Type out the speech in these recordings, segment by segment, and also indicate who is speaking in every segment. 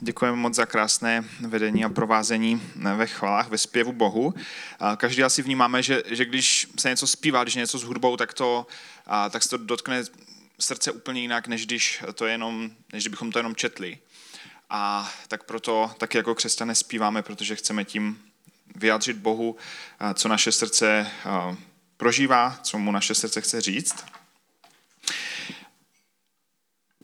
Speaker 1: Děkujeme moc za krásné vedení a provázení ve chvalách, ve zpěvu Bohu. Každý asi vnímáme, že, že když se něco zpívá, když je něco s hudbou, tak, to, tak se to dotkne srdce úplně jinak, než když, to jenom, než bychom to jenom četli. A tak proto taky jako křesťané zpíváme, protože chceme tím vyjádřit Bohu, co naše srdce prožívá, co mu naše srdce chce říct.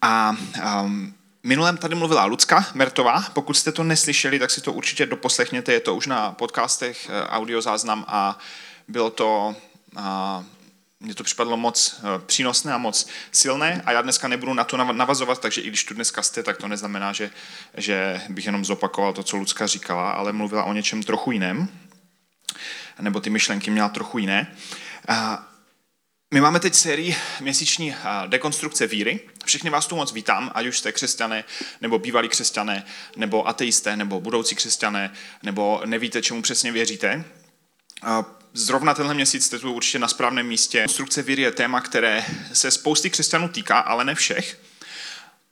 Speaker 1: A um, Minulém tady mluvila Lucka Mertová. Pokud jste to neslyšeli, tak si to určitě doposlechněte. Je to už na podcastech, eh, audiozáznam a bylo to, a mně to připadlo moc eh, přínosné a moc silné a já dneska nebudu na to navazovat, takže i když tu dneska jste, tak to neznamená, že, že bych jenom zopakoval to, co Lucka říkala, ale mluvila o něčem trochu jiném, nebo ty myšlenky měla trochu jiné. My máme teď sérii měsíční dekonstrukce víry. Všechny vás tu moc vítám, ať už jste křesťané, nebo bývalí křesťané, nebo ateisté, nebo budoucí křesťané, nebo nevíte, čemu přesně věříte. Zrovna tenhle měsíc jste tu určitě na správném místě. Konstrukce víry je téma, které se spousty křesťanů týká, ale ne všech.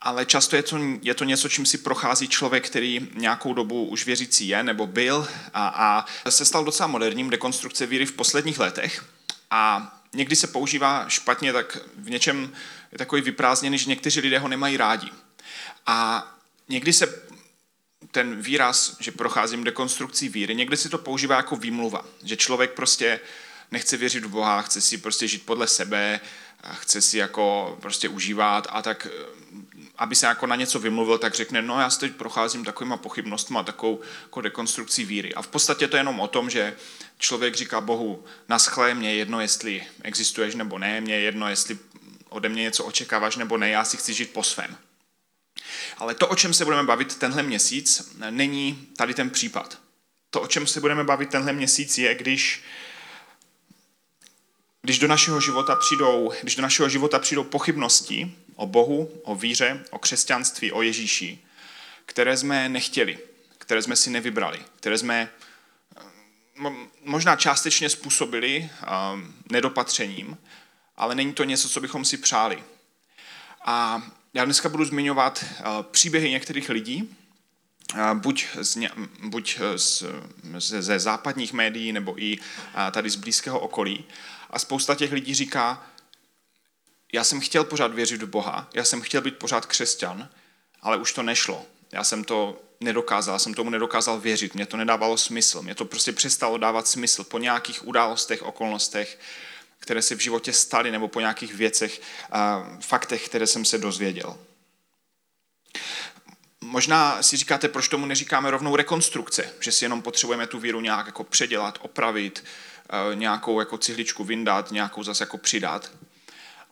Speaker 1: Ale často je to, je to něco, čím si prochází člověk, který nějakou dobu už věřící je nebo byl a, a se stal docela moderním dekonstrukce víry v posledních letech. A někdy se používá špatně, tak v něčem je takový vyprázdněný, že někteří lidé ho nemají rádi. A někdy se ten výraz, že procházím dekonstrukcí víry, někdy si to používá jako výmluva, že člověk prostě nechce věřit v Boha, chce si prostě žít podle sebe, chce si jako prostě užívat a tak, aby se jako na něco vymluvil, tak řekne, no já se teď procházím takovýma pochybnostmi a takovou jako dekonstrukcí víry. A v podstatě to je jenom o tom, že člověk říká Bohu, naschle, mě jedno, jestli existuješ nebo ne, mě jedno, jestli ode mě něco očekáváš nebo ne, já si chci žít po svém. Ale to, o čem se budeme bavit tenhle měsíc, není tady ten případ. To, o čem se budeme bavit tenhle měsíc, je, když, když do našeho života přijdou, když do našeho života přijdou pochybnosti o Bohu, o víře, o křesťanství, o Ježíši, které jsme nechtěli, které jsme si nevybrali, které jsme možná částečně způsobili nedopatřením, ale není to něco, co bychom si přáli. A já dneska budu zmiňovat příběhy některých lidí, buď, z, buď z, ze západních médií, nebo i tady z blízkého okolí. A spousta těch lidí říká, já jsem chtěl pořád věřit v Boha, já jsem chtěl být pořád křesťan, ale už to nešlo. Já jsem to nedokázal, jsem tomu nedokázal věřit, mě to nedávalo smysl, mě to prostě přestalo dávat smysl po nějakých událostech, okolnostech, které se v životě staly, nebo po nějakých věcech, faktech, které jsem se dozvěděl. Možná si říkáte, proč tomu neříkáme rovnou rekonstrukce, že si jenom potřebujeme tu víru nějak jako předělat, opravit, nějakou jako cihličku vyndat, nějakou zase jako přidat.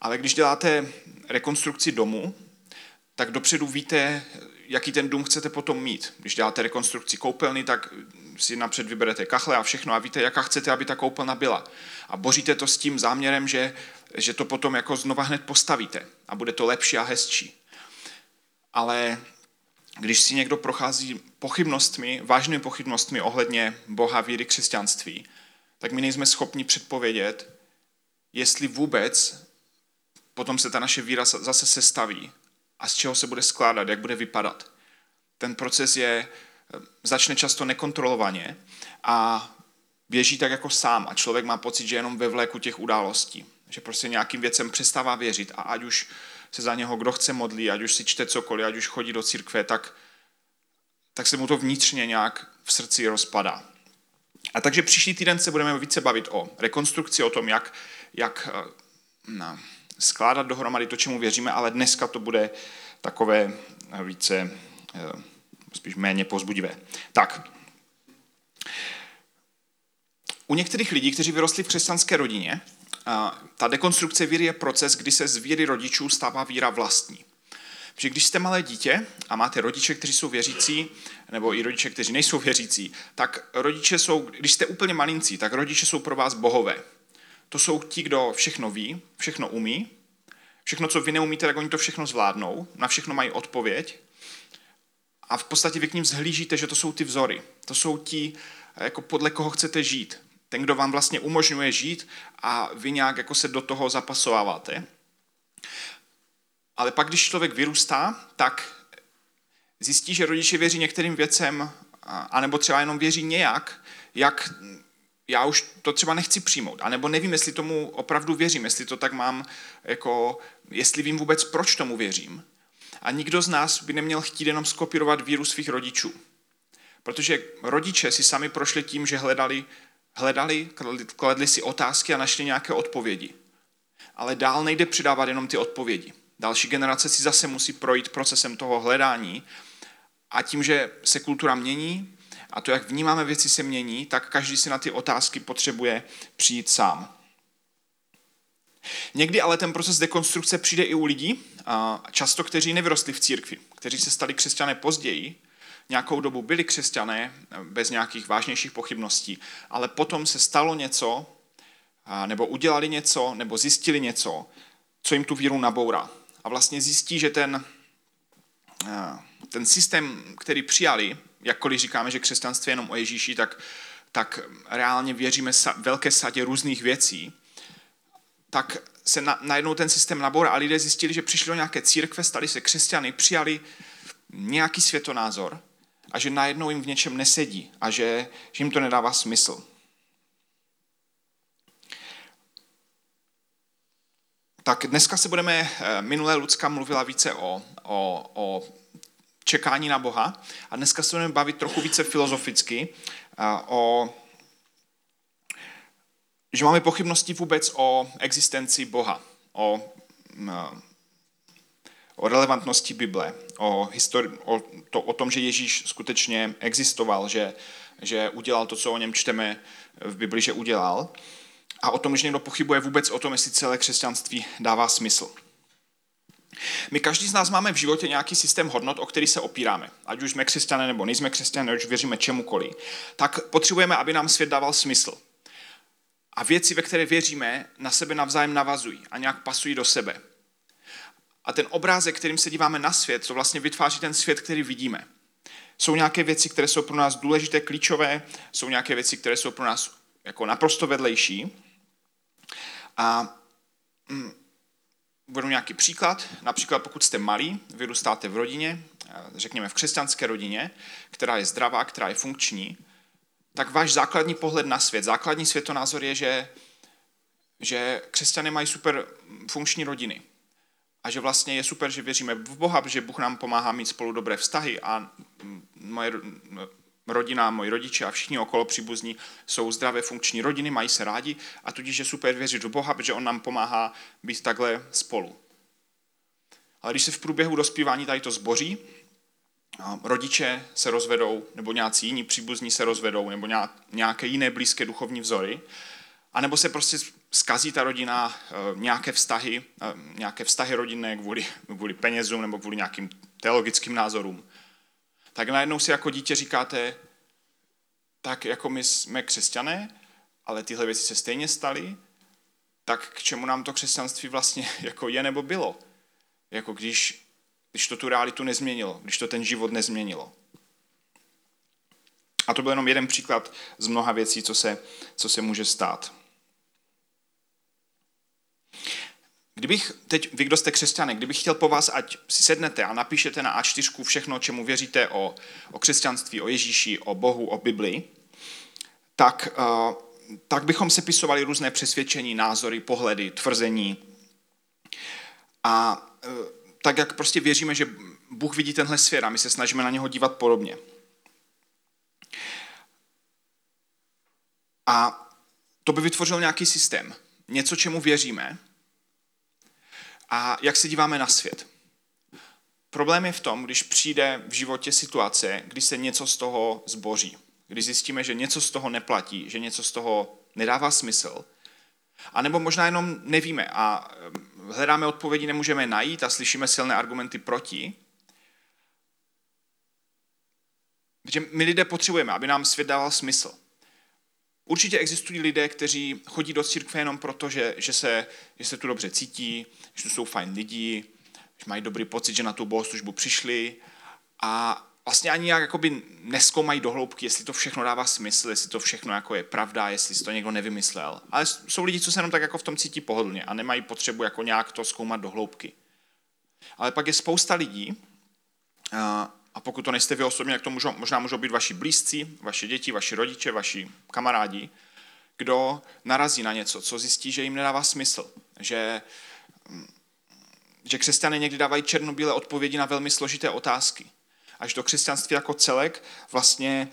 Speaker 1: Ale když děláte rekonstrukci domu, tak dopředu víte, jaký ten dům chcete potom mít. Když děláte rekonstrukci koupelny, tak si napřed vyberete kachle a všechno a víte, jaká chcete, aby ta koupelna byla. A boříte to s tím záměrem, že, že to potom jako znova hned postavíte a bude to lepší a hezčí. Ale když si někdo prochází pochybnostmi, vážnými pochybnostmi ohledně Boha, víry, křesťanství, tak my nejsme schopni předpovědět, jestli vůbec potom se ta naše víra zase sestaví a z čeho se bude skládat, jak bude vypadat. Ten proces je, začne často nekontrolovaně a běží tak jako sám a člověk má pocit, že jenom ve vléku těch událostí. Že prostě nějakým věcem přestává věřit a ať už se za něho kdo chce modlí, ať už si čte cokoliv, ať už chodí do církve, tak, tak se mu to vnitřně nějak v srdci rozpadá. A takže příští týden se budeme více bavit o rekonstrukci, o tom, jak, jak no, skládat dohromady to, čemu věříme, ale dneska to bude takové více, eh, spíš méně pozbudivé. Tak, u některých lidí, kteří vyrostli v křesťanské rodině, ta dekonstrukce víry je proces, kdy se z víry rodičů stává víra vlastní. Protože když jste malé dítě a máte rodiče, kteří jsou věřící, nebo i rodiče, kteří nejsou věřící, tak rodiče jsou, když jste úplně malincí, tak rodiče jsou pro vás bohové. To jsou ti, kdo všechno ví, všechno umí, všechno, co vy neumíte, tak oni to všechno zvládnou, na všechno mají odpověď a v podstatě vy k ním zhlížíte, že to jsou ty vzory. To jsou ti, jako podle koho chcete žít. Ten, kdo vám vlastně umožňuje žít a vy nějak jako se do toho zapasováváte. Ale pak, když člověk vyrůstá, tak zjistí, že rodiče věří některým věcem, anebo třeba jenom věří nějak, jak já už to třeba nechci přijmout, anebo nevím, jestli tomu opravdu věřím, jestli to tak mám, jako, jestli vím vůbec, proč tomu věřím. A nikdo z nás by neměl chtít jenom skopírovat víru svých rodičů. Protože rodiče si sami prošli tím, že hledali, hledali, kladli si otázky a našli nějaké odpovědi. Ale dál nejde přidávat jenom ty odpovědi. Další generace si zase musí projít procesem toho hledání a tím, že se kultura mění a to, jak vnímáme věci, se mění, tak každý si na ty otázky potřebuje přijít sám. Někdy ale ten proces dekonstrukce přijde i u lidí, často kteří nevyrostli v církvi, kteří se stali křesťané později, nějakou dobu byli křesťané bez nějakých vážnějších pochybností, ale potom se stalo něco, nebo udělali něco, nebo zjistili něco, co jim tu víru nabourá. A vlastně zjistí, že ten, ten systém, který přijali, jakkoliv říkáme, že křesťanství je jenom o Ježíši, tak, tak reálně věříme sa, velké sadě různých věcí, tak se na, najednou ten systém nabourá a lidé zjistili, že přišli do nějaké církve, stali se křesťany, přijali nějaký světonázor a že najednou jim v něčem nesedí a že, že jim to nedává smysl. Tak dneska se budeme, eh, minulé Lucka mluvila více o, o, o čekání na Boha a dneska se budeme bavit trochu více filozoficky eh, o že máme pochybnosti vůbec o existenci Boha, o, mm, o relevantnosti Bible, o, histori- o, to, o tom, že Ježíš skutečně existoval, že, že udělal to, co o něm čteme v Bibli, že udělal. A o tom, že někdo pochybuje vůbec o tom, jestli celé křesťanství dává smysl. My každý z nás máme v životě nějaký systém hodnot, o který se opíráme. Ať už jsme křesťané nebo nejsme křesťané, už věříme čemukoliv. Tak potřebujeme, aby nám svět dával smysl. A věci, ve které věříme, na sebe navzájem navazují a nějak pasují do sebe. A ten obrázek, kterým se díváme na svět, to vlastně vytváří ten svět, který vidíme. Jsou nějaké věci, které jsou pro nás důležité, klíčové, jsou nějaké věci, které jsou pro nás jako naprosto vedlejší. A mm, budu nějaký příklad. Například pokud jste malí, vyrůstáte v rodině, řekněme v křesťanské rodině, která je zdravá, která je funkční, tak váš základní pohled na svět, základní světonázor je, že, že křesťané mají super funkční rodiny. A že vlastně je super, že věříme v Boha, že Bůh nám pomáhá mít spolu dobré vztahy a moje rodina, moji rodiče a všichni okolo příbuzní jsou zdravé funkční rodiny, mají se rádi a tudíž je super věřit v Boha, protože On nám pomáhá být takhle spolu. Ale když se v průběhu dospívání tady to zboří, rodiče se rozvedou, nebo nějací jiní příbuzní se rozvedou, nebo nějaké jiné blízké duchovní vzory, anebo se prostě skazí ta rodina, eh, nějaké vztahy, eh, nějaké vztahy rodinné kvůli, kvůli penězům nebo kvůli nějakým teologickým názorům, tak najednou si jako dítě říkáte, tak jako my jsme křesťané, ale tyhle věci se stejně staly, tak k čemu nám to křesťanství vlastně jako je nebo bylo? Jako když když to tu realitu nezměnilo, když to ten život nezměnilo. A to byl jenom jeden příklad z mnoha věcí, co se, co se může stát. Kdybych, teď vy, kdo jste křesťané, kdybych chtěl po vás, ať si sednete a napíšete na A4 všechno, čemu věříte o, o křesťanství, o Ježíši, o Bohu, o Biblii, tak, uh, tak bychom sepisovali různé přesvědčení, názory, pohledy, tvrzení. A uh, tak, jak prostě věříme, že Bůh vidí tenhle svět a my se snažíme na něho dívat podobně. A to by vytvořil nějaký systém. Něco, čemu věříme a jak se díváme na svět. Problém je v tom, když přijde v životě situace, kdy se něco z toho zboří. Když zjistíme, že něco z toho neplatí, že něco z toho nedává smysl, a nebo možná jenom nevíme a eh, hledáme odpovědi, nemůžeme najít a slyšíme silné argumenty proti. Protože my lidé potřebujeme, aby nám svět dával smysl. Určitě existují lidé, kteří chodí do církve jenom proto, že, že, se, že se tu dobře cítí, že tu jsou fajn lidi, že mají dobrý pocit, že na tu bohoslužbu přišli a vlastně ani jak jakoby neskoumají do hloubky, jestli to všechno dává smysl, jestli to všechno jako je pravda, jestli si to někdo nevymyslel. Ale jsou lidi, co se jenom tak jako v tom cítí pohodlně a nemají potřebu jako nějak to zkoumat do hloubky. Ale pak je spousta lidí, a pokud to nejste vy osobně, tak to můžou, možná můžou být vaši blízcí, vaši děti, vaši rodiče, vaši kamarádi, kdo narazí na něco, co zjistí, že jim nedává smysl, že, že křesťané někdy dávají černobílé odpovědi na velmi složité otázky. Až do křesťanství jako celek vlastně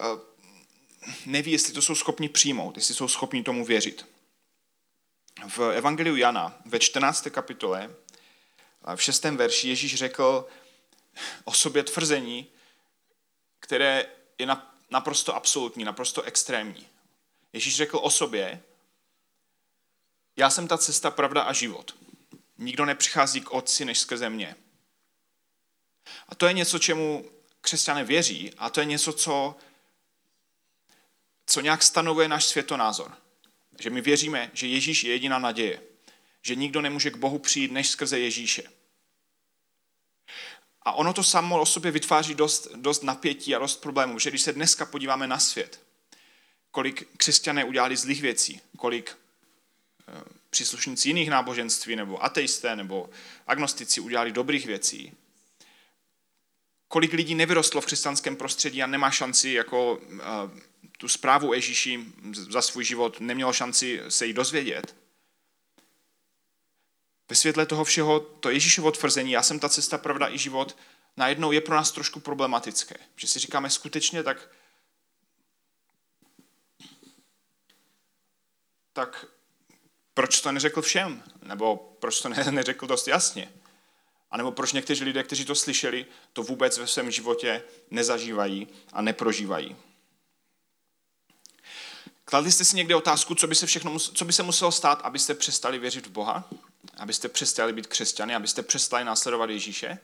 Speaker 1: eh, neví, jestli to jsou schopni přijmout, jestli jsou schopni tomu věřit. V Evangeliu Jana ve 14. kapitole v 6. verši Ježíš řekl o sobě tvrzení, které je naprosto absolutní, naprosto extrémní. Ježíš řekl o sobě, já jsem ta cesta, pravda a život. Nikdo nepřichází k otci než skrze mě. A to je něco, čemu křesťané věří a to je něco, co, co nějak stanovuje náš světonázor. Že my věříme, že Ježíš je jediná naděje. Že nikdo nemůže k Bohu přijít než skrze Ježíše. A ono to samo o sobě vytváří dost, dost napětí a dost problémů, že když se dneska podíváme na svět, kolik křesťané udělali zlých věcí, kolik eh, příslušníci jiných náboženství, nebo ateisté, nebo agnostici udělali dobrých věcí, kolik lidí nevyrostlo v křesťanském prostředí a nemá šanci jako uh, tu zprávu Ježíši za svůj život, nemělo šanci se jí dozvědět. Ve světle toho všeho, to Ježíšovo tvrzení, já jsem ta cesta, pravda i život, najednou je pro nás trošku problematické. Že si říkáme skutečně, tak, tak proč to neřekl všem? Nebo proč to neřekl dost jasně? A nebo proč někteří lidé, kteří to slyšeli, to vůbec ve svém životě nezažívají a neprožívají? Kladli jste si někdy otázku, co by se, všechno, co by se muselo stát, abyste přestali věřit v Boha? Abyste přestali být křesťany? Abyste přestali následovat Ježíše?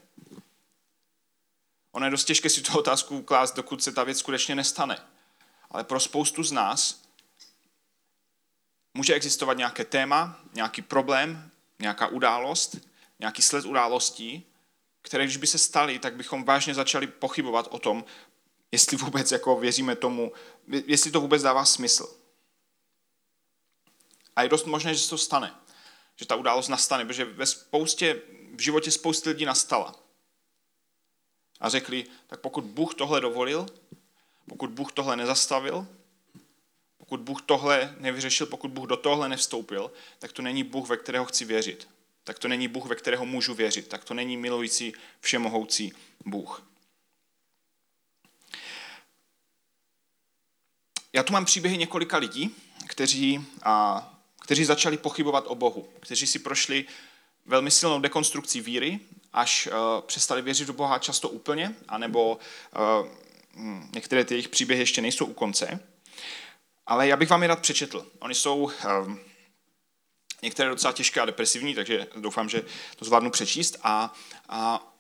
Speaker 1: Ono je dost těžké si tu otázku klást, dokud se ta věc skutečně nestane. Ale pro spoustu z nás může existovat nějaké téma, nějaký problém, nějaká událost, nějaký sled událostí, které když by se staly, tak bychom vážně začali pochybovat o tom, jestli vůbec jako věříme tomu, jestli to vůbec dává smysl. A je dost možné, že se to stane. Že ta událost nastane, protože ve spoustě, v životě spousty lidí nastala. A řekli, tak pokud Bůh tohle dovolil, pokud Bůh tohle nezastavil, pokud Bůh tohle nevyřešil, pokud Bůh do tohle nevstoupil, tak to není Bůh, ve kterého chci věřit. Tak to není Bůh, ve kterého můžu věřit. Tak to není milující, všemohoucí Bůh. Já tu mám příběhy několika lidí, kteří, a, kteří začali pochybovat o Bohu, kteří si prošli velmi silnou dekonstrukcí víry, až uh, přestali věřit do Boha často úplně, anebo uh, některé ty jejich příběhy ještě nejsou u konce. Ale já bych vám je rád přečetl. Oni jsou uh, některé docela těžké a depresivní, takže doufám, že to zvládnu přečíst. A, a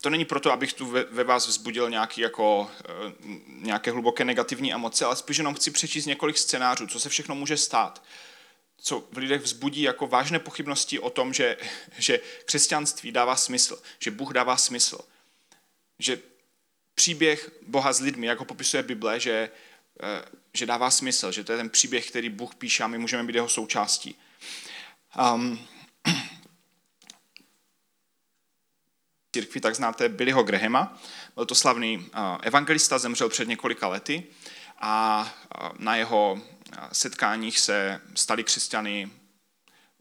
Speaker 1: to není proto, abych tu ve, ve vás vzbudil nějaký jako, eh, nějaké hluboké negativní emoce, ale spíš jenom chci přečíst několik scénářů, co se všechno může stát, co v lidech vzbudí jako vážné pochybnosti o tom, že, že křesťanství dává smysl, že Bůh dává smysl, že příběh Boha s lidmi, jak ho popisuje Bible, že, eh, že dává smysl, že to je ten příběh, který Bůh píše a my můžeme být jeho součástí. Um, církvi, tak znáte Billyho Grahama. Byl to slavný evangelista, zemřel před několika lety a na jeho setkáních se stali křesťany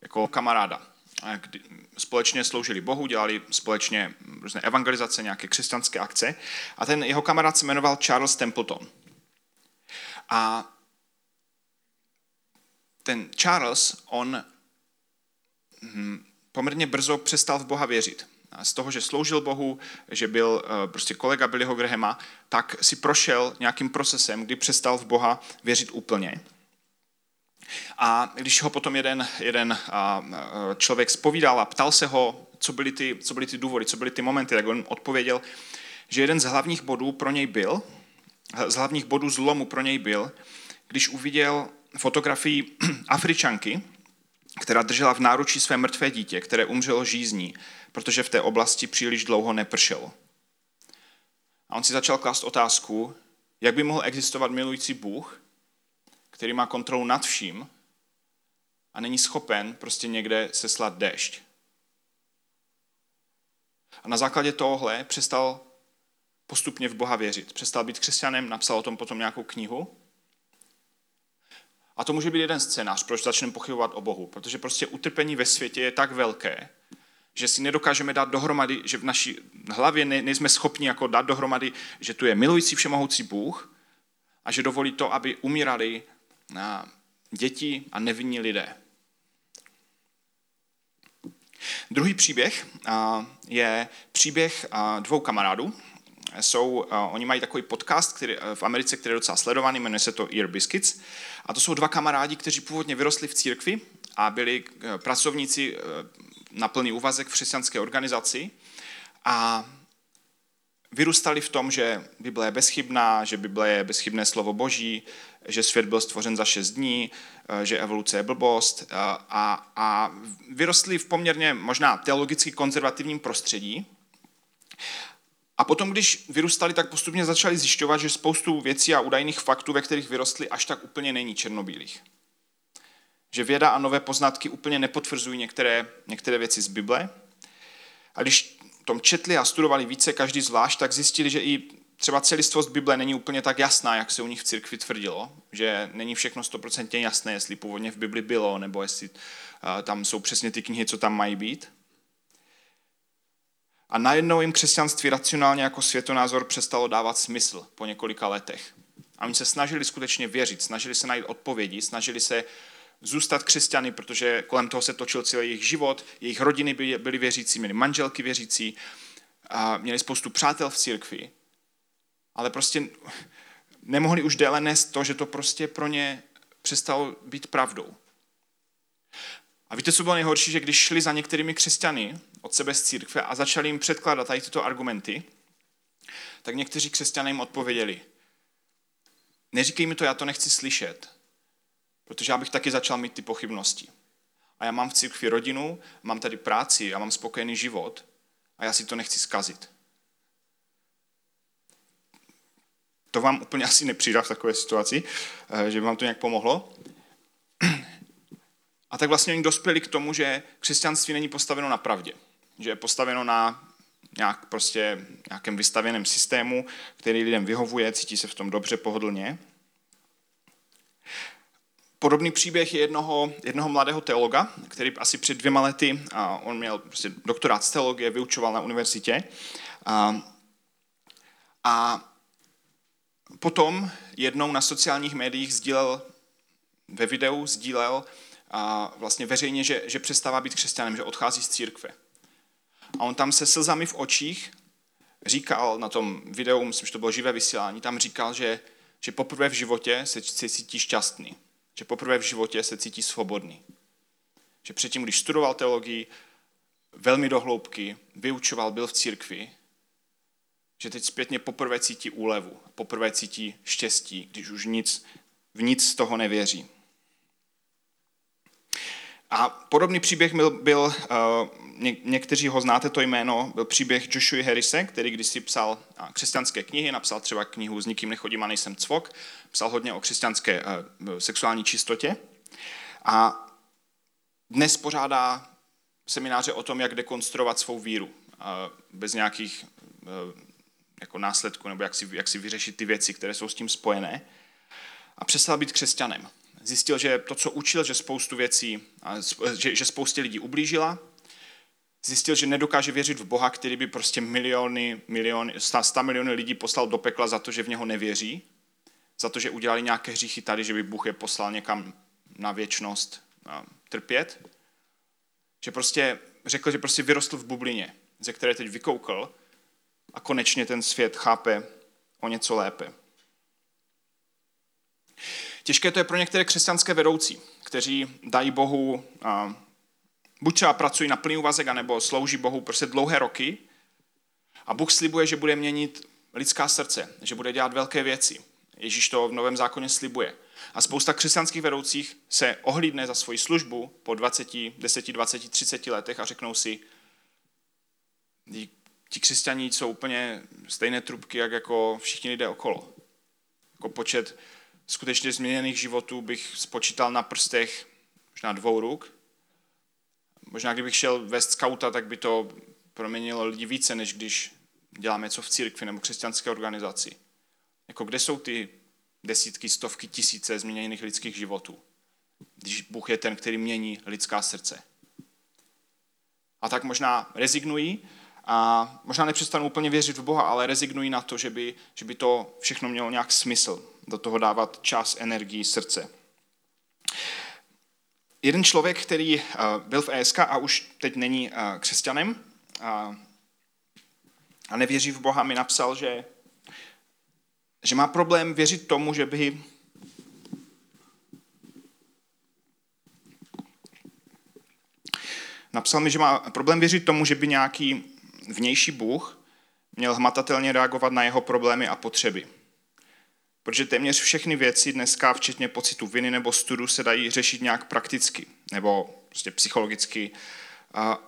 Speaker 1: jako kamaráda. Kdy společně sloužili Bohu, dělali společně různé evangelizace, nějaké křesťanské akce. A ten jeho kamarád se jmenoval Charles Templeton. A ten Charles, on hm, poměrně brzo přestal v Boha věřit z toho, že sloužil Bohu, že byl eh, prostě kolega Billyho Grahama, tak si prošel nějakým procesem, kdy přestal v Boha věřit úplně. A když ho potom jeden, jeden člověk spovídal a ptal se ho, co byly, ty, co byly ty důvody, co byly ty momenty, tak on odpověděl, že jeden z hlavních bodů pro něj byl, z hlavních bodů zlomu pro něj byl, když uviděl fotografii Afričanky, která držela v náručí své mrtvé dítě, které umřelo žízní protože v té oblasti příliš dlouho nepršelo. A on si začal klást otázku, jak by mohl existovat milující Bůh, který má kontrolu nad vším a není schopen prostě někde seslat déšť. A na základě tohohle přestal postupně v Boha věřit. Přestal být křesťanem, napsal o tom potom nějakou knihu. A to může být jeden scénář, proč začneme pochybovat o Bohu. Protože prostě utrpení ve světě je tak velké, že si nedokážeme dát dohromady, že v naší hlavě ne, nejsme schopni jako dát dohromady, že tu je milující všemohoucí Bůh a že dovolí to, aby umírali děti a nevinní lidé. Druhý příběh je příběh dvou kamarádů. Jsou, oni mají takový podcast který, v Americe, který je docela sledovaný, jmenuje se to Ear Biscuits. A to jsou dva kamarádi, kteří původně vyrostli v církvi a byli e, pracovníci e, na plný úvazek v křesťanské organizaci. A vyrůstali v tom, že Bible je bezchybná, že Bible je bezchybné slovo Boží, že svět byl stvořen za šest dní, eh, že evoluce je blbost eh, a, a vyrostli v poměrně možná teologicky konzervativním prostředí. A potom, když vyrůstali, tak postupně začali zjišťovat, že spoustu věcí a údajných faktů, ve kterých vyrostli, až tak úplně není černobílých. Že věda a nové poznatky úplně nepotvrzují některé, některé věci z Bible. A když tom četli a studovali více, každý zvlášť, tak zjistili, že i třeba celistvost Bible není úplně tak jasná, jak se u nich v církvi tvrdilo, že není všechno stoprocentně jasné, jestli původně v Bibli bylo, nebo jestli tam jsou přesně ty knihy, co tam mají být. A najednou jim křesťanství racionálně jako světonázor přestalo dávat smysl po několika letech. A oni se snažili skutečně věřit, snažili se najít odpovědi, snažili se zůstat křesťany, protože kolem toho se točil celý jejich život, jejich rodiny byly, byly věřící, měli manželky věřící, a měli spoustu přátel v církvi, ale prostě nemohli už déle nést to, že to prostě pro ně přestalo být pravdou. A víte, co bylo nejhorší, že když šli za některými křesťany od sebe z církve a začali jim předkládat tady tyto argumenty, tak někteří křesťané jim odpověděli, neříkej mi to, já to nechci slyšet, Protože já bych taky začal mít ty pochybnosti. A já mám v církvi rodinu, mám tady práci, já mám spokojený život a já si to nechci zkazit. To vám úplně asi nepřidá v takové situaci, eh, že by vám to nějak pomohlo. A tak vlastně oni dospěli k tomu, že křesťanství není postaveno na pravdě. Že je postaveno na nějak prostě nějakém vystavěném systému, který lidem vyhovuje, cítí se v tom dobře, pohodlně. Podobný příběh je jednoho, jednoho mladého teologa, který asi před dvěma lety, a on měl prostě doktorát z teologie, vyučoval na univerzitě. A, a potom jednou na sociálních médiích sdílel, ve videu sdílel a vlastně veřejně, že, že přestává být křesťanem, že odchází z církve. A on tam se slzami v očích říkal na tom videu, myslím, že to bylo živé vysílání, tam říkal, že, že poprvé v životě se, se cítí šťastný že poprvé v životě se cítí svobodný. Že předtím, když studoval teologii, velmi dohloubky, vyučoval, byl v církvi, že teď zpětně poprvé cítí úlevu, poprvé cítí štěstí, když už nic, v nic z toho nevěří. A podobný příběh byl, byl uh, ně, někteří ho znáte to jméno, byl příběh Joshua Harrise, který když si psal křesťanské knihy, napsal třeba knihu S nikým nechodím a nejsem cvok, psal hodně o křesťanské uh, sexuální čistotě. A dnes pořádá semináře o tom, jak dekonstruovat svou víru, uh, bez nějakých jako následků, nebo jak si, jak si vyřešit ty věci, které jsou s tím spojené. A přestal být křesťanem zjistil, že to, co učil, že spoustu věcí, že, že spoustě lidí ublížila, zjistil, že nedokáže věřit v Boha, který by prostě miliony, miliony, sta miliony lidí poslal do pekla za to, že v něho nevěří, za to, že udělali nějaké hříchy tady, že by Bůh je poslal někam na věčnost trpět. Že prostě řekl, že prostě vyrostl v bublině, ze které teď vykoukl a konečně ten svět chápe o něco lépe. Těžké to je pro některé křesťanské vedoucí, kteří dají Bohu, buď třeba pracují na plný úvazek, anebo slouží Bohu prostě dlouhé roky a Bůh slibuje, že bude měnit lidská srdce, že bude dělat velké věci. Ježíš to v Novém zákoně slibuje. A spousta křesťanských vedoucích se ohlídne za svoji službu po 20, 10, 20, 30 letech a řeknou si, ti křesťaní jsou úplně stejné trubky, jak jako všichni lidé okolo. Jako počet skutečně změněných životů bych spočítal na prstech možná dvou ruk. Možná kdybych šel vést skauta, tak by to proměnilo lidi více, než když dělám něco v církvi nebo křesťanské organizaci. Jako kde jsou ty desítky, stovky, tisíce změněných lidských životů, když Bůh je ten, který mění lidská srdce. A tak možná rezignují a možná nepřestanou úplně věřit v Boha, ale rezignují na to, že by, že by to všechno mělo nějak smysl, do toho dávat čas, energii, srdce. Jeden člověk, který eh, byl v ESK a už teď není eh, křesťanem a, a nevěří v Boha, mi napsal, že, že má problém věřit tomu, že by Napsal mi, že má problém věřit tomu, že by nějaký vnější Bůh měl hmatatelně reagovat na jeho problémy a potřeby. Protože téměř všechny věci dneska, včetně pocitu viny nebo studu, se dají řešit nějak prakticky nebo prostě psychologicky. A,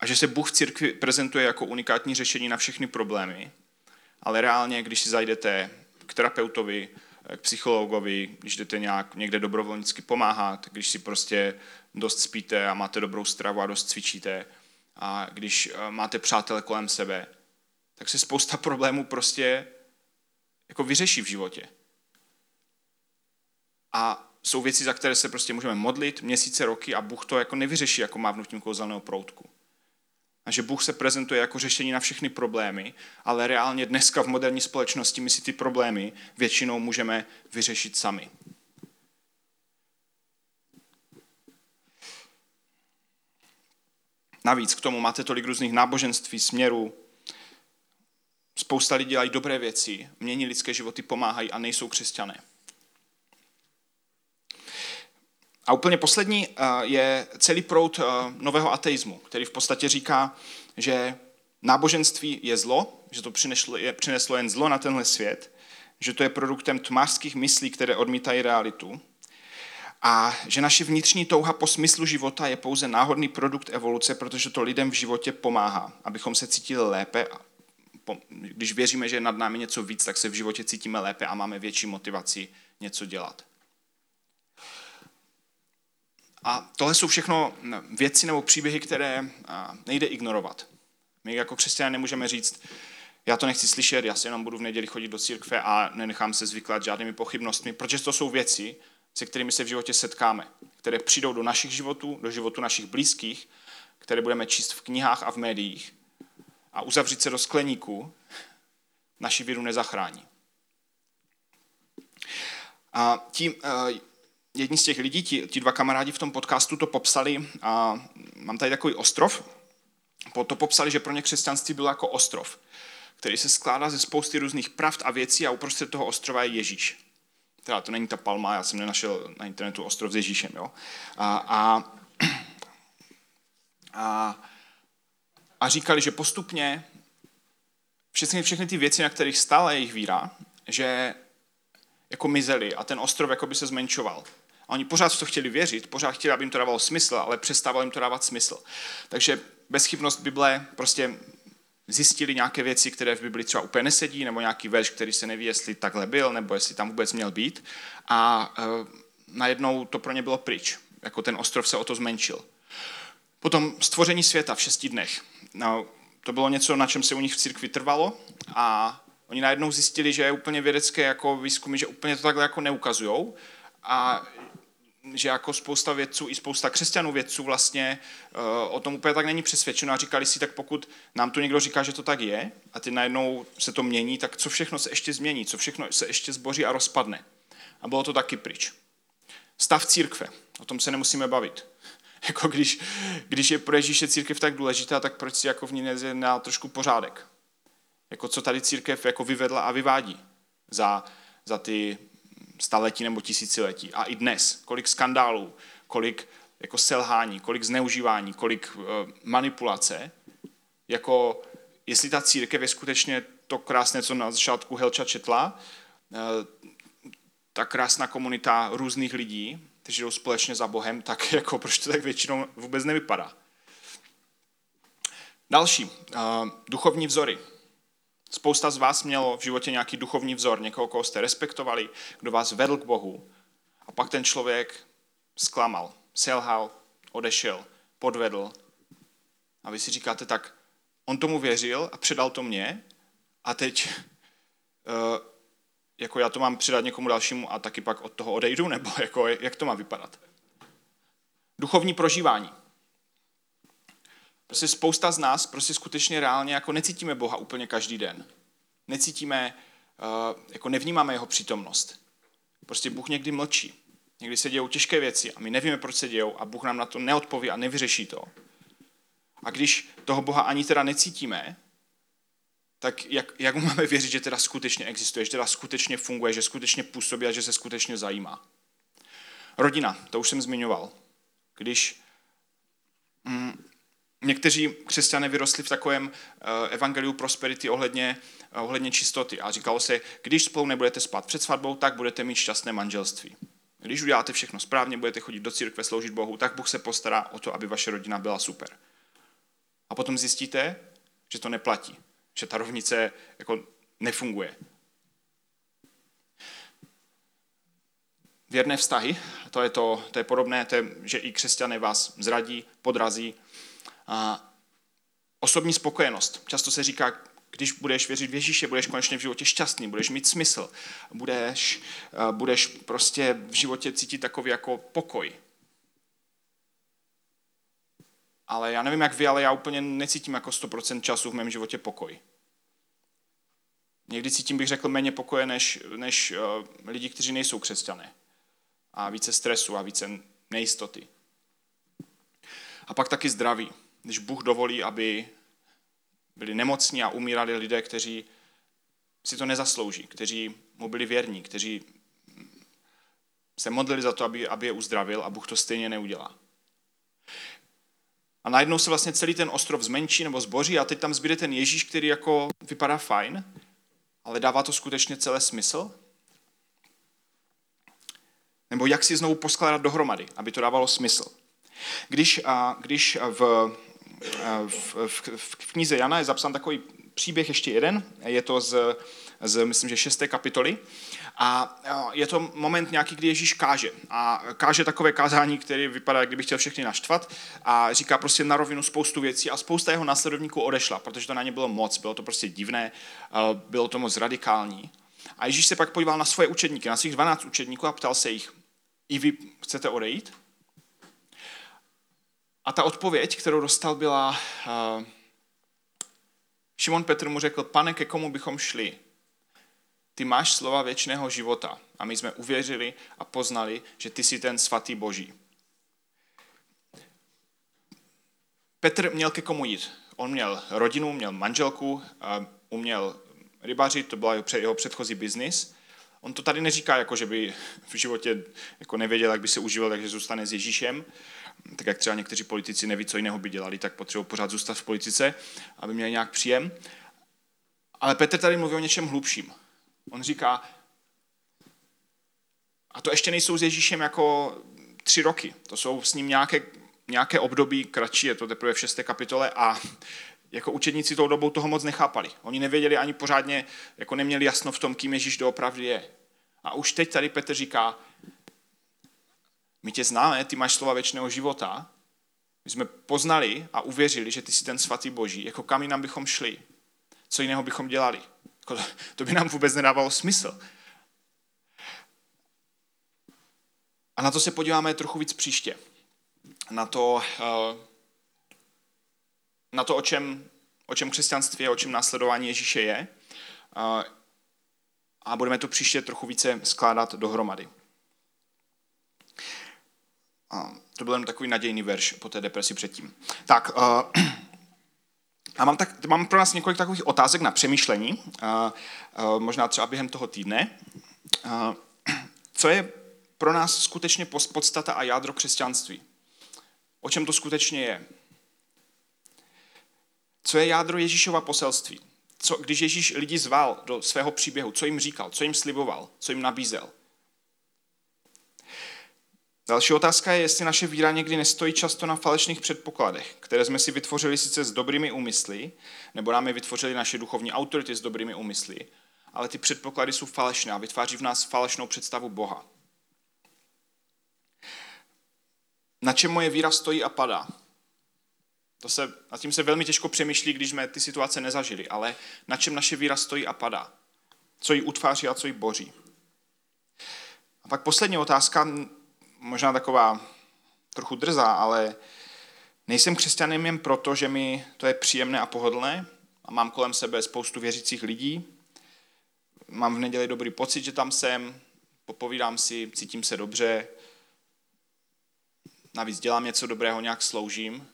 Speaker 1: a že se Bůh v církvi prezentuje jako unikátní řešení na všechny problémy. Ale reálně, když si zajdete k terapeutovi, k psychologovi, když jdete nějak někde dobrovolnicky pomáhat, když si prostě dost spíte a máte dobrou stravu a dost cvičíte, a když eh, máte přátele kolem sebe, tak se spousta problémů prostě jako vyřeší v životě. A jsou věci, za které se prostě můžeme modlit měsíce, roky a Bůh to jako nevyřeší jako mávnutím kouzelného proutku. A že Bůh se prezentuje jako řešení na všechny problémy, ale reálně dneska v moderní společnosti my si ty problémy většinou můžeme vyřešit sami. Navíc k tomu máte tolik různých náboženství, směrů. Spousta lidí dělají dobré věci, mění lidské životy, pomáhají a nejsou křesťané. A úplně poslední eh, je celý proud eh, nového ateismu, který v podstatě říká, že náboženství je zlo, že to přineslo, je, přineslo jen zlo na tenhle svět, že to je produktem tmářských myslí, které odmítají realitu a že naše vnitřní touha po smyslu života je pouze náhodný produkt evoluce, protože to lidem v životě pomáhá, abychom se cítili lépe. Když věříme, že je nad námi něco víc, tak se v životě cítíme lépe a máme větší motivaci něco dělat. A tohle jsou všechno věci nebo příběhy, které nejde ignorovat. My jako křesťané nemůžeme říct, já to nechci slyšet, já si jenom budu v neděli chodit do církve a nenechám se zvyklat žádnými pochybnostmi, protože to jsou věci, se kterými se v životě setkáme, které přijdou do našich životů, do životu našich blízkých, které budeme číst v knihách a v médiích. A uzavřít se do skleníku naši víru nezachrání. A tím, uh, jedni z těch lidí, ti, ti dva kamarádi v tom podcastu to popsali, a mám tady takový ostrov, to popsali, že pro ně křesťanství bylo jako ostrov, který se skládá ze spousty různých pravd a věcí a uprostřed toho ostrova je Ježíš. Teda to není ta palma, já jsem nenašel na internetu ostrov s Ježíšem. Jo? A, a, a, a říkali, že postupně všechny, všechny ty věci, na kterých stála jejich víra, že jako mizely a ten ostrov jako by se zmenšoval. A oni pořád v to chtěli věřit, pořád chtěli, aby jim to dávalo smysl, ale přestávalo jim to dávat smysl. Takže bezchybnost Bible prostě zjistili nějaké věci, které v Bibli třeba úplně nesedí, nebo nějaký verš, který se neví, jestli takhle byl, nebo jestli tam vůbec měl být. A e, najednou to pro ně bylo pryč. Jako ten ostrov se o to zmenšil. Potom stvoření světa v šesti dnech. No, to bylo něco, na čem se u nich v církvi trvalo a oni najednou zjistili, že je úplně vědecké jako výzkumy, že úplně to takhle jako neukazujou a že jako spousta vědců i spousta křesťanů vědců vlastně uh, o tom úplně tak není přesvědčeno a říkali si, tak pokud nám tu někdo říká, že to tak je a ty najednou se to mění, tak co všechno se ještě změní, co všechno se ještě zboří a rozpadne. A bylo to taky pryč. Stav církve, o tom se nemusíme bavit. Jako když, když je pro Ježíše církev tak důležitá, tak proč si jako v ní nezjedná trošku pořádek? Jako co tady církev jako vyvedla a vyvádí za, za ty staletí nebo tisíciletí. A i dnes, kolik skandálů, kolik jako selhání, kolik zneužívání, kolik uh, manipulace, jako jestli ta církev je skutečně to krásné, co na začátku Helča četla, uh, ta krásná komunita různých lidí, kteří jdou společně za Bohem, tak jako proč to tak většinou vůbec nevypadá. Další, uh, duchovní vzory. Spousta z vás mělo v životě nějaký duchovní vzor, někoho, koho jste respektovali, kdo vás vedl k Bohu. A pak ten člověk zklamal, selhal, odešel, podvedl. A vy si říkáte tak, on tomu věřil a předal to mně a teď uh, jako já to mám předat někomu dalšímu a taky pak od toho odejdu, nebo jako, jak to má vypadat? Duchovní prožívání. Prostě spousta z nás prostě skutečně reálně jako necítíme Boha úplně každý den. Necítíme, uh, jako nevnímáme jeho přítomnost. Prostě Bůh někdy mlčí. Někdy se dějou těžké věci a my nevíme, proč se dějou a Bůh nám na to neodpoví a nevyřeší to. A když toho Boha ani teda necítíme, tak jak, jak máme věřit, že teda skutečně existuje, že teda skutečně funguje, že skutečně působí a že se skutečně zajímá. Rodina, to už jsem zmiňoval. Když mm, někteří křesťané vyrostli v takovém uh, evangeliu prosperity ohledně, uh, ohledně čistoty a říkalo se, když spolu nebudete spát před svatbou, tak budete mít šťastné manželství. Když uděláte všechno správně, budete chodit do církve, sloužit Bohu, tak Bůh se postará o to, aby vaše rodina byla super. A potom zjistíte, že to neplatí že ta rovnice jako nefunguje. Věrné vztahy, to je, to, to je podobné, to je, že i křesťané vás zradí, podrazí. A osobní spokojenost. Často se říká, když budeš věřit v Ježíše, budeš konečně v životě šťastný, budeš mít smysl, budeš, budeš prostě v životě cítit takový jako pokoj. Ale já nevím, jak vy, ale já úplně necítím jako 100% času v mém životě pokoj. Někdy cítím, bych řekl, méně pokoje než, než uh, lidi, kteří nejsou křesťané. A více stresu a více nejistoty. A pak taky zdraví. Když Bůh dovolí, aby byli nemocní a umírali lidé, kteří si to nezaslouží, kteří mu byli věrní, kteří se modlili za to, aby, aby je uzdravil a Bůh to stejně neudělá. A najednou se vlastně celý ten ostrov zmenší nebo zboří a teď tam zbyde ten Ježíš, který jako vypadá fajn, ale dává to skutečně celé smysl? Nebo jak si znovu poskládat dohromady, aby to dávalo smysl? Když, a, když v, v, v, v knize Jana je zapsán takový příběh ještě jeden, je to z, z myslím, že šesté kapitoly, a je to moment nějaký, kdy Ježíš káže. A káže takové kázání, které vypadá, jak kdyby chtěl všechny naštvat. A říká prostě na rovinu spoustu věcí a spousta jeho následovníků odešla, protože to na ně bylo moc, bylo to prostě divné, bylo to moc radikální. A Ježíš se pak podíval na svoje učedníky, na svých 12 učedníků a ptal se jich, i vy chcete odejít? A ta odpověď, kterou dostal, byla, uh, Šimon Petr mu řekl, pane, ke komu bychom šli? Ty máš slova věčného života a my jsme uvěřili a poznali, že ty jsi ten svatý boží. Petr měl ke komu jít. On měl rodinu, měl manželku, uměl rybařit, to byl jeho předchozí biznis. On to tady neříká, jako že by v životě jako nevěděl, jak by se užíval, takže zůstane s Ježíšem. Tak jak třeba někteří politici neví, co jiného by dělali, tak potřebují pořád zůstat v politice, aby měli nějak příjem. Ale Petr tady mluví o něčem hlubším. On říká, a to ještě nejsou s Ježíšem jako tři roky, to jsou s ním nějaké, nějaké období kratší, je to teprve v šesté kapitole a jako učedníci tou dobou toho moc nechápali. Oni nevěděli ani pořádně, jako neměli jasno v tom, kým Ježíš doopravdy je. A už teď tady Petr říká, my tě známe, ty máš slova věčného života, my jsme poznali a uvěřili, že ty jsi ten svatý boží, jako kam jinam bychom šli, co jiného bychom dělali. Jako, to by nám vůbec nedávalo smysl. A na to se podíváme trochu víc příště. Na to, eh, na to o, čem, o čem křesťanství je, o čem následování Ježíše je. Eh, a budeme to příště trochu více skládat dohromady. To byl jen takový nadějný verš po té depresi předtím. Tak, uh, a mám, tak, mám pro nás několik takových otázek na přemýšlení, uh, uh, možná třeba během toho týdne. Uh, co je pro nás skutečně podstata a jádro křesťanství? O čem to skutečně je? Co je jádro Ježíšova poselství? Co, když Ježíš lidi zval do svého příběhu, co jim říkal, co jim sliboval, co jim nabízel? Další otázka je, jestli naše víra někdy nestojí často na falešných předpokladech, které jsme si vytvořili sice s dobrými úmysly, nebo nám je vytvořili naše duchovní autority s dobrými úmysly, ale ty předpoklady jsou falešné a vytváří v nás falešnou představu Boha. Na čem moje víra stojí a padá? To se, a tím se velmi těžko přemýšlí, když jsme ty situace nezažili, ale na čem naše víra stojí a padá. Co ji utváří a co ji boří. A pak poslední otázka, možná taková trochu drzá, ale nejsem křesťanem jen proto, že mi to je příjemné a pohodlné a mám kolem sebe spoustu věřících lidí. Mám v neděli dobrý pocit, že tam jsem, popovídám si, cítím se dobře, navíc dělám něco dobrého, nějak sloužím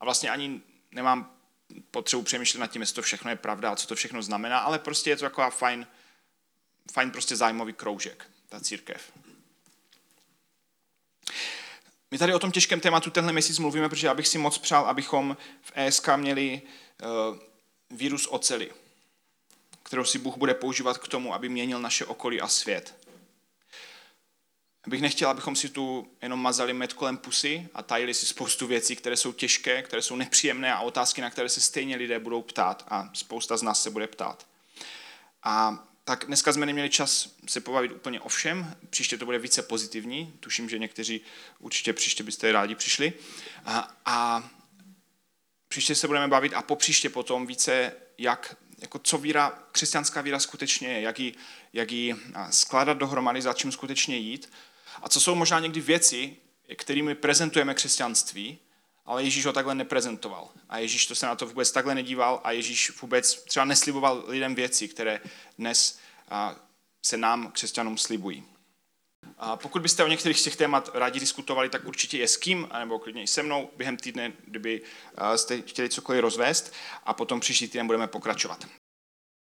Speaker 1: a vlastně ani nemám potřebu přemýšlet nad tím, jestli to všechno je pravda a co to všechno znamená, ale prostě je to taková fajn, fajn prostě zájmový kroužek, ta církev. My tady o tom těžkém tématu tenhle měsíc mluvíme, protože já bych si moc přál, abychom v ESK měli uh, vírus oceli, kterou si Bůh bude používat k tomu, aby měnil naše okolí a svět. Bych nechtěl, abychom si tu jenom mazali med kolem pusy a tajili si spoustu věcí, které jsou těžké, které jsou nepříjemné a otázky, na které se stejně lidé budou ptát a spousta z nás se bude ptát. A tak dneska jsme neměli čas se pobavit úplně o všem, příště to bude více pozitivní, tuším, že někteří určitě příště byste rádi přišli. A, a příště se budeme bavit a po příště potom více, jak, jako co víra, křesťanská víra skutečně je, jak ji, jak ji skládat dohromady, za čím skutečně jít. A co jsou možná někdy věci, kterými prezentujeme křesťanství, ale Ježíš ho takhle neprezentoval. A Ježíš to se na to vůbec takhle nedíval a Ježíš vůbec třeba nesliboval lidem věci, které dnes se nám, křesťanům, slibují. A pokud byste o některých z těch témat rádi diskutovali, tak určitě je s kým, nebo klidně i se mnou během týdne, kdyby jste chtěli cokoliv rozvést a potom příští týden budeme pokračovat.